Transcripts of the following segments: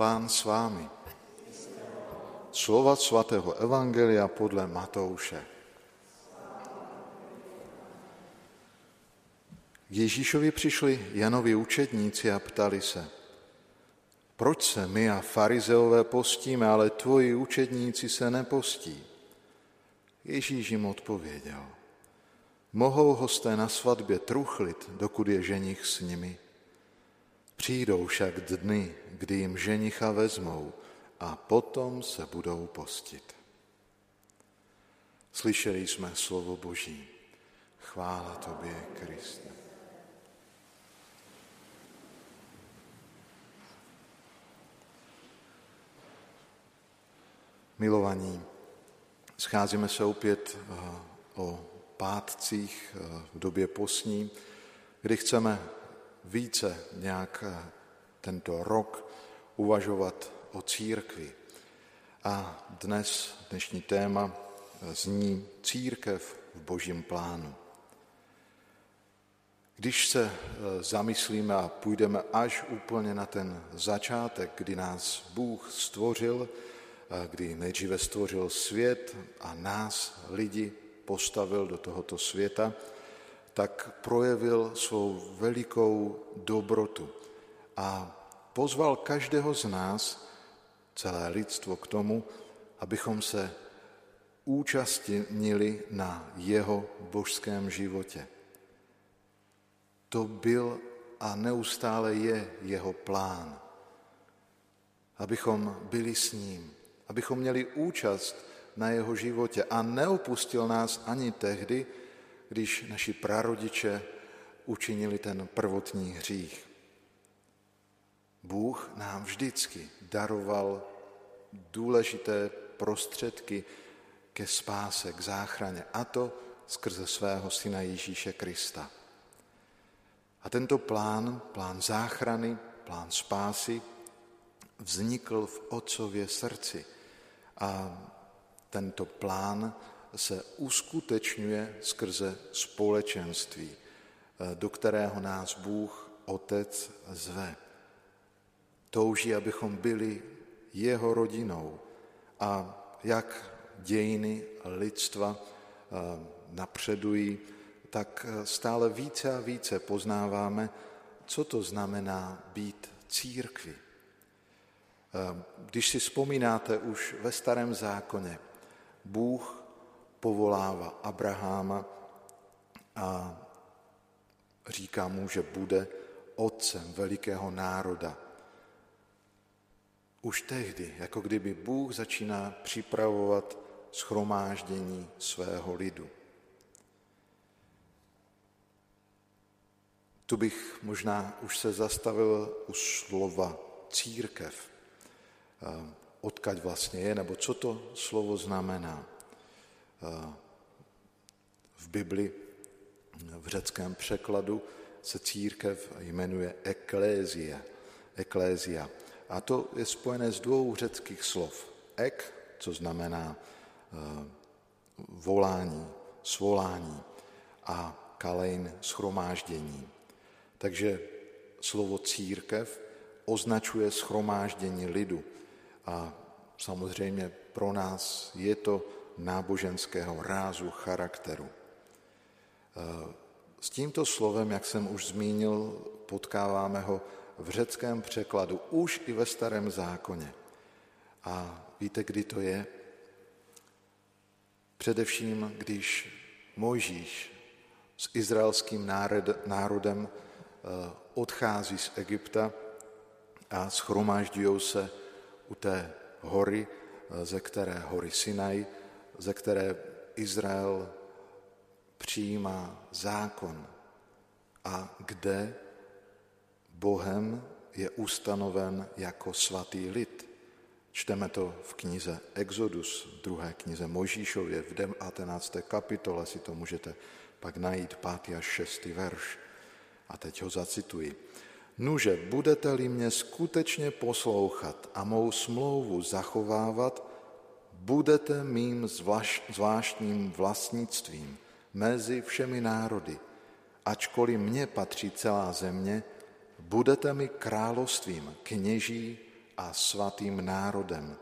Pán s vámi. Slova svatého Evangelia podle Matouše. K Ježíšovi přišli Janovi učedníci a ptali se, proč se my a farizeové postíme, ale tvoji učedníci se nepostí? Ježíš jim odpověděl, mohou hosté na svatbě truchlit, dokud je ženich s nimi. Přijdou však dny, kdy jim ženicha vezmou a potom se budou postit. Slyšeli jsme slovo Boží. Chvála tobě, Kriste. Milovaní, scházíme se opět eh, o pátcích eh, v době posní, kdy chceme více nějak eh, tento rok uvažovat o církvi. A dnes dnešní téma zní církev v božím plánu. Když se zamyslíme a půjdeme až úplně na ten začátek, kdy nás Bůh stvořil, kdy nejdříve stvořil svět a nás, lidi, postavil do tohoto světa, tak projevil svou velikou dobrotu a pozval každého z nás, celé lidstvo, k tomu, abychom se účastnili na jeho božském životě. To byl a neustále je jeho plán, abychom byli s ním, abychom měli účast na jeho životě a neopustil nás ani tehdy, když naši prarodiče učinili ten prvotní hřích. Bůh nám vždycky daroval důležité prostředky ke spáse, k záchraně, a to skrze svého syna Ježíše Krista. A tento plán, plán záchrany, plán spásy, vznikl v otcově srdci – a tento plán se uskutečňuje skrze společenství, eh, do kterého nás Bůh Otec zve. Touží, abychom byli jeho rodinou a jak dějiny lidstva eh, napředují, tak eh, stále více a více poznáváme, co to znamená být církvi. Když si vzpomínáte už ve starém zákoně, Bůh povolává Abraháma a říká mu, že bude otcem velikého národa. Už tehdy, jako kdyby Bůh začíná připravovat schromáždění svého lidu. Tu bych možná už se zastavil u slova církev. Eh, odkaď vlastně je, nebo co to slovo znamená. Eh, v Bibli v řeckém překladu se církev jmenuje eklézia. eklézia. A to je spojené z dvou řeckých slov. Ek, co znamená eh, volání, svolání a kalein, schromáždění. Takže slovo církev označuje schromáždění lidu, a samozřejmě pro nás je to náboženského rázu, charakteru. E, s tímto slovem, jak jsem už zmínil, potkáváme ho v řeckém překladu, už i ve starém zákoně. A víte, kdy to je? Především, když Mojžíš s izraelským národem e, odchází z Egypta a schromážďují se u té hory, eh, ze které hory Sinaj, ze které Izrael přijímá zákon a kde Bohem je ustanoven jako svatý lid. Čteme to v knize Exodus, druhé knize Mojžíšově, v 19. kapitole si to můžete pak najít, 5. až 6. verš. A teď ho zacituji. Nuže, budete-li mě skutečně poslouchat a mou smlouvu zachovávat, budete mým zvláštním vlastnictvím mezi všemi národy. Ačkoliv mně patří celá země, budete mi královstvím kněží a svatým národem.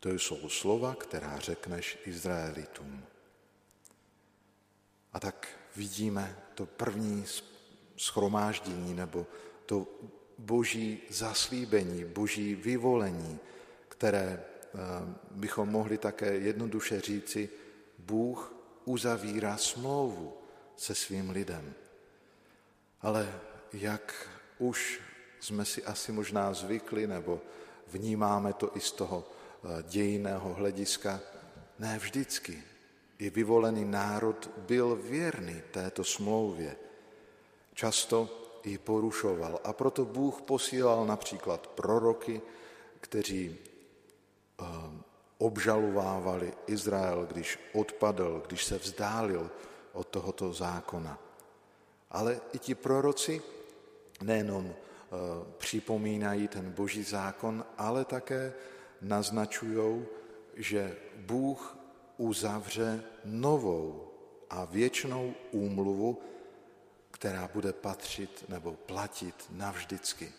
To jsou slova, která řekneš Izraelitům. A tak vidíme to první schromáždění nebo to boží zaslíbení, boží vyvolení, které bychom mohli také jednoduše říci, Bůh uzavírá smlouvu se svým lidem. Ale jak už jsme si asi možná zvykli, nebo vnímáme to i z toho eh, dějinného hlediska, ne vždycky. I vyvolený národ byl věrný této smlouvě. Často ji porušoval a proto Bůh posílal například proroky, kteří eh, obžalovávali Izrael, když odpadl, když se vzdálil od tohoto zákona. Ale i ti proroci nejenom eh, připomínají ten boží zákon, ale také naznačují, že Bůh uzavře novou a věčnou úmluvu, která bude patřit nebo platit navždycky.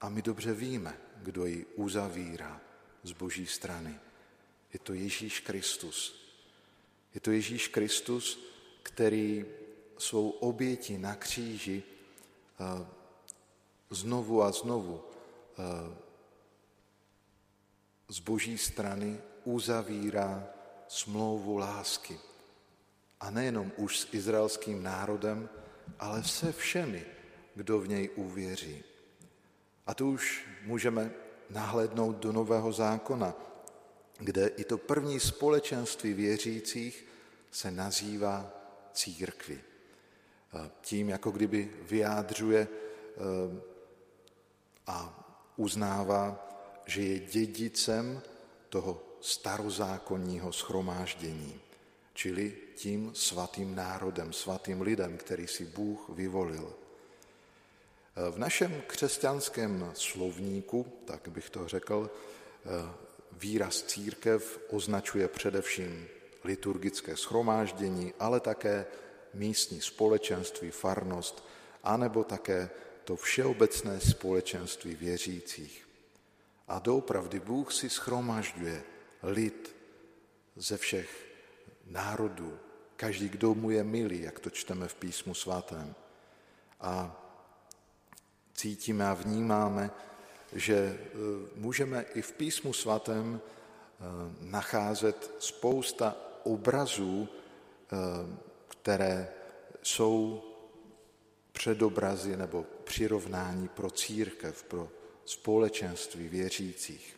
A my dobře víme, kdo ji uzavírá z boží strany. Je to Ježíš Kristus. Je to Ježíš Kristus, který svou oběti na kříži eh, znovu a znovu eh, z boží strany uzavírá smlouvu lásky. A nejenom už s izraelským národem, ale se všemi, kdo v něj uvěří. A tu už můžeme nahlédnout do Nového zákona, kde i to první společenství věřících se nazývá církvi. Tím, jako kdyby vyjádřuje eh, a uznává, že je dědicem toho starozákonního schromáždění, čili tím svatým národem, svatým lidem, který si Bůh vyvolil. V našem křesťanském slovníku, tak bych to řekl, výraz církev označuje především liturgické schromáždění, ale také místní společenství, farnost, anebo také to všeobecné společenství věřících. A doopravdy Bůh si schromažďuje lid ze všech národů, každý, kdo mu je milý, jak to čteme v písmu svatém. A cítíme a vnímáme, že e, můžeme i v písmu svatém e, nacházet spousta obrazů, e, které jsou předobrazy nebo přirovnání pro církev, pro společenství věřících.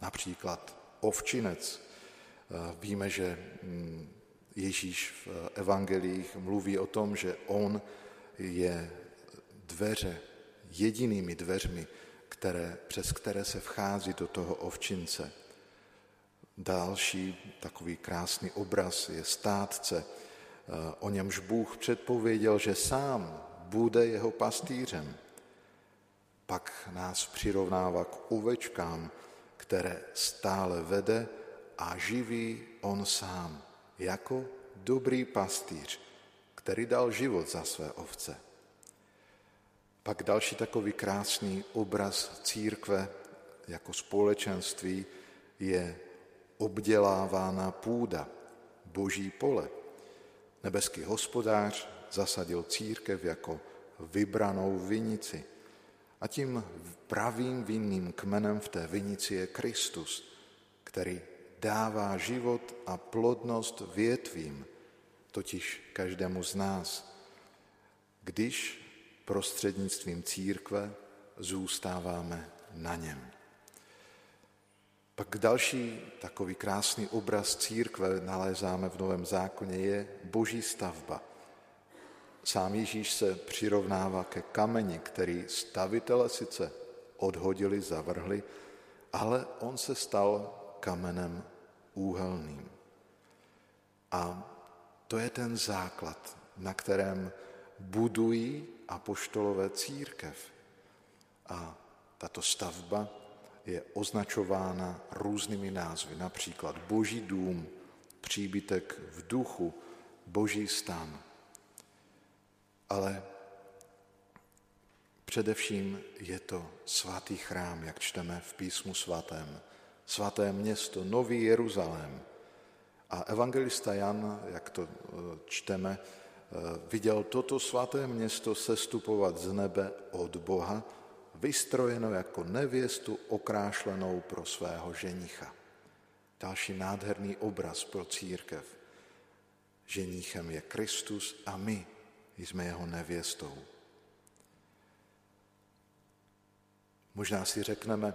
Například ovčinec. Víme, že mm, Ježíš v evangelích mluví o tom, že on je dveře, jedinými dveřmi, které, přes které se vchází do toho ovčince. Další takový krásný obraz je státce, o němž Bůh předpověděl, že sám bude jeho pastýřem. Pak nás přirovnává k ovečkám, které stále vede a živí on sám, jako dobrý pastýř, který dal život za své ovce. Pak další takový krásný obraz církve jako společenství je obdělávána půda, boží pole. Nebeský hospodář zasadil církev jako vybranou vinici. A tím pravým vinným kmenem v té vinici je Kristus, který dává život a plodnost větvím, totiž každému z nás, když prostřednictvím církve zůstáváme na něm. Pak další takový krásný obraz církve nalézáme v Novém zákoně je boží stavba. Sám Ježíš se přirovnává ke kameni, který stavitele sice odhodili, zavrhli, ale on se stal kamenem úhelným. A to je ten základ, na kterém budují apoštolové církev. A tato stavba je označována různými názvy, například Boží dům, příbytek v duchu, Boží stan. Ale Především je to svatý chrám, jak čteme v písmu svatém. Svaté město, Nový Jeruzalém. A evangelista Jan, jak to eh, čteme, viděl toto svaté město sestupovat z nebe od Boha, vystrojeno jako nevěstu okrášlenou pro svého ženicha. Další nádherný obraz pro církev. Ženíchem je Kristus a my jsme jeho nevěstou. Možná si řekneme,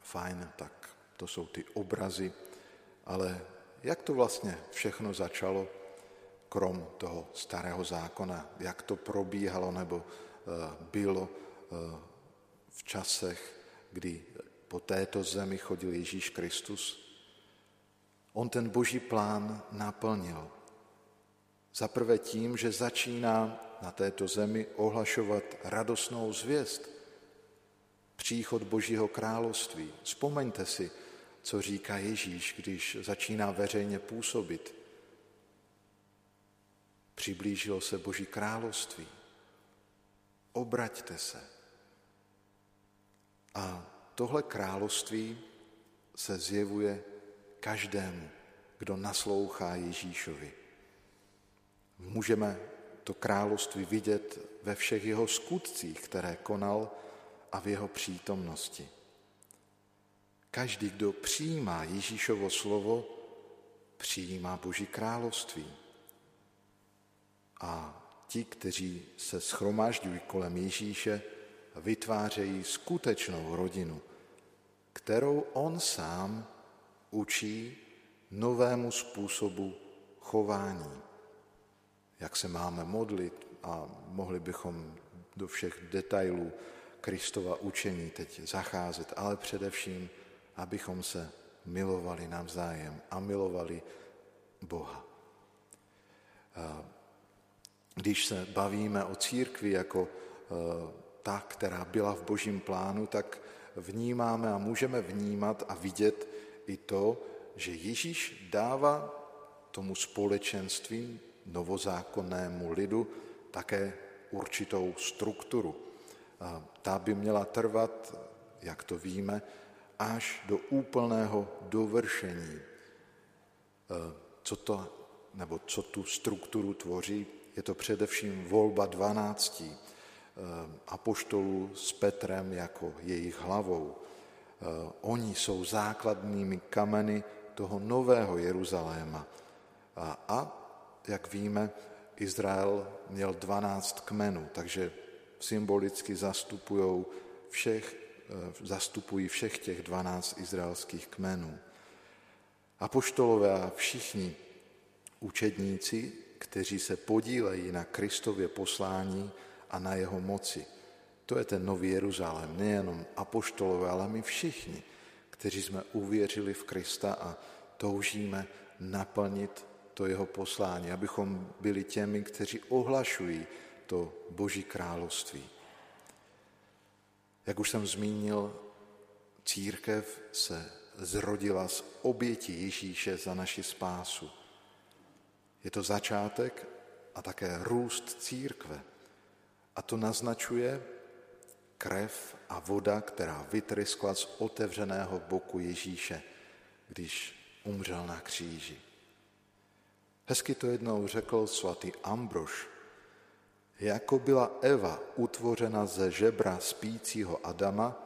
fajn, tak to jsou ty obrazy, ale jak to vlastně všechno začalo, krom toho starého zákona, jak to probíhalo nebo eh, bylo eh, v časech, kdy po této zemi chodil Ježíš Kristus. On ten boží plán naplnil. Za prvé tím, že začíná na této zemi ohlašovat radostnou zvěst, příchod Božího království. Vzpomeňte si, co říká Ježíš, když začíná veřejně působit. Přiblížilo se Boží království. Obraťte se. A tohle království se zjevuje každému, kdo naslouchá Ježíšovi. Můžeme to království vidět ve všech jeho skutcích, které konal a v jeho přítomnosti. Každý, kdo přijímá Ježíšovo slovo, přijímá Boží království. A ti, kteří se schromažďují kolem Ježíše, vytvářejí skutečnou rodinu, kterou on sám učí novému způsobu chování. Jak se máme modlit a mohli bychom do všech detailů Kristova učení teď zacházet, ale především, abychom se milovali navzájem a milovali Boha. Když se bavíme o církvi jako e, ta, která byla v božím plánu, tak vnímáme a můžeme vnímat a vidět i to, že Ježíš dává tomu společenství, novozákonnému lidu, také určitou strukturu. Ta by měla trvat, jak to víme, až do úplného dovršení. E, co to, nebo co tu strukturu tvoří, je to především volba dvanáctí e, apoštolů s Petrem jako jejich hlavou. E, oni jsou základními kameny toho nového Jeruzaléma. A, a jak víme, Izrael měl 12 kmenů, takže symbolicky zastupují všech, eh, zastupují všech těch 12 izraelských kmenů. Apoštolové a všichni učedníci, kteří se podílejí na Kristově poslání a na jeho moci. To je ten nový Jeruzalém, nejenom apoštolové, ale my všichni, kteří jsme uvěřili v Krista a toužíme naplnit to jeho poslání, abychom byli těmi, kteří ohlašují to Boží království. Jak už jsem zmínil, církev se zrodila z oběti Ježíše za naši spásu. Je to začátek a také růst církve. A to naznačuje krev a voda, která vytryskla z otevřeného boku Ježíše, když umřel na kříži. Hezky to jednou řekl svatý Ambrož, jako byla Eva utvořena ze žebra spícího Adama,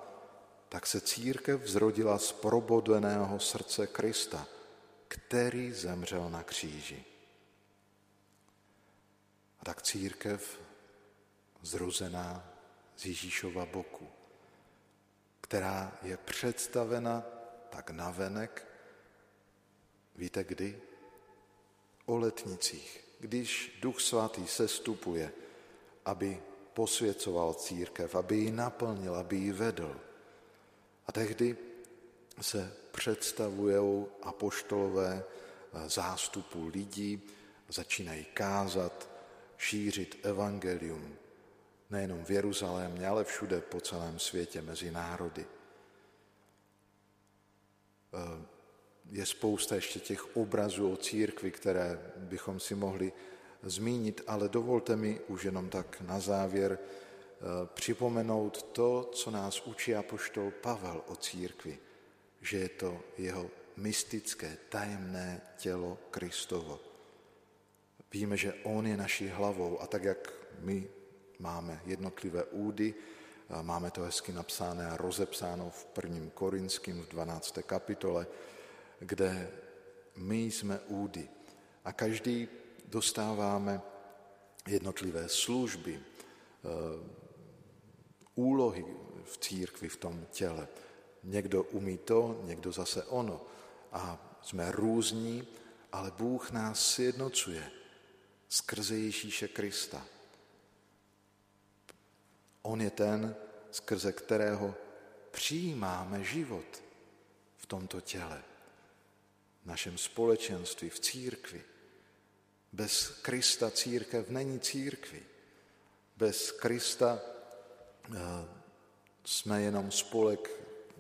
tak se církev zrodila z probodeného srdce Krista, který zemřel na kříži. Tak církev zrozená z Ježíšova boku, která je představena tak navenek, víte kdy? O letnicích, když Duch Svatý sestupuje aby posvěcoval církev, aby ji naplnil, aby ji vedl. A tehdy se představují apoštolové zástupu lidí, začínají kázat, šířit evangelium, nejenom v Jeruzalémě, ale všude po celém světě mezi národy. Je spousta ještě těch obrazů o církvi, které bychom si mohli zmínit, ale dovolte mi už jenom tak na závěr připomenout to, co nás učí apoštol Pavel o církvi, že je to jeho mystické, tajemné tělo Kristovo. Víme, že On je naší hlavou a tak, jak my máme jednotlivé údy, máme to hezky napsáno a rozepsáno v prvním Korinským v 12. kapitole, kde my jsme údy a každý dostáváme jednotlivé služby, eh, úlohy v církvi, v tom těle. Někdo umí to, někdo zase ono. A jsme různí, ale Bůh nás sjednocuje skrze Ježíše Krista. On je ten, skrze kterého přijímáme život v tomto těle, v našem společenství, v církvi. Bez Krista církev není církvi. Bez Krista eh, jsme jenom spolek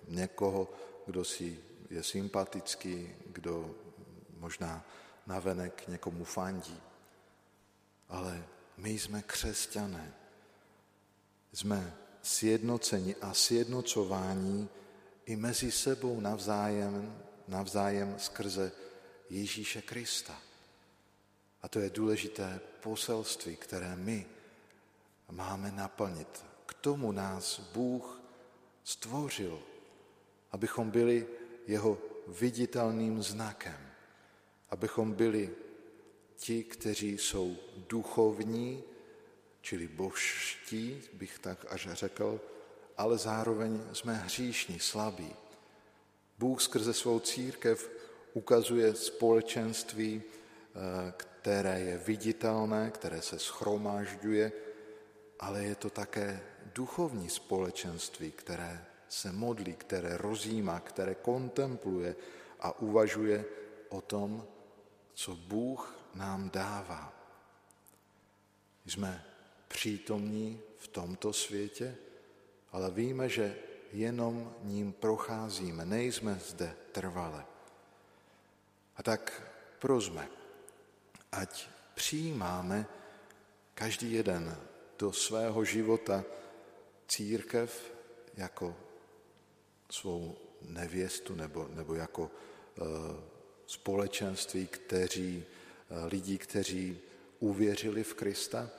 někoho, kdo si je sympatický, kdo možná navenek někomu fandí. Ale my jsme křesťané. Jsme sjednoceni a sjednocování i mezi sebou navzájem, navzájem skrze Ježíše Krista. A to je důležité poselství, které my máme naplnit. K tomu nás Bůh stvořil, abychom byli jeho viditelným znakem, abychom byli ti, kteří jsou duchovní, čili božští, bych tak až řekl, ale zároveň jsme hříšní, slabí. Bůh skrze svou církev ukazuje společenství, eh, které je viditelné, které se schromážďuje, ale je to také duchovní společenství, které se modlí, které rozjímá, které kontempluje a uvažuje o tom, co Bůh nám dává. Jsme přítomní v tomto světě, ale víme, že jenom ním procházíme, nejsme zde trvale. A tak prozme, ať přijímáme každý jeden do svého života církev jako svou nevěstu nebo, nebo jako e, společenství kteří, lidí, kteří uvěřili v Krista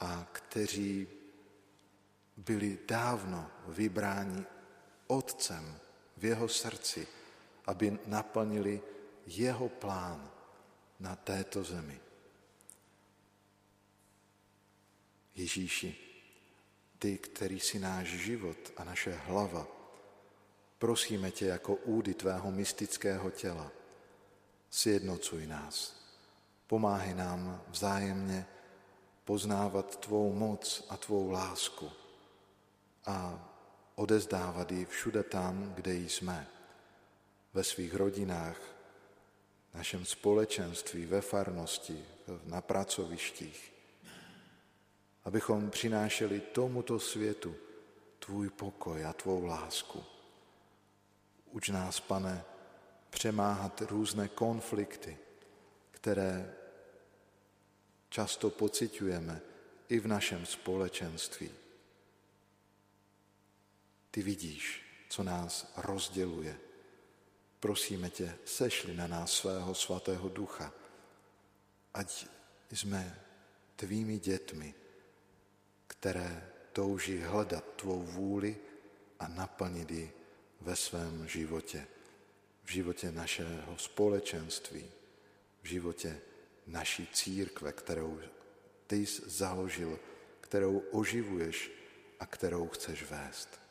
a kteří byli dávno vybráni Otcem v jeho srdci, aby naplnili jeho plán na této zemi. Ježíši, ty, který si náš život a naše hlava, prosíme tě jako údy tvého mystického těla, sjednocuj nás, pomáhej nám vzájemně poznávat tvou moc a tvou lásku a odezdávat ji všude tam, kde jsme, ve svých rodinách, našem společenství, ve farnosti, na pracovištích, abychom přinášeli tomuto světu tvůj pokoj a tvou lásku. Uč nás, pane, přemáhat různé konflikty, které často pocitujeme i v našem společenství. Ty vidíš, co nás rozděluje. Prosíme tě, sešli na nás svého svatého ducha, ať jsme tvými dětmi, které touží hledat tvou vůli a naplnit ji ve svém životě, v životě našeho společenství, v životě naší církve, kterou ty jsi založil, kterou oživuješ a kterou chceš vést.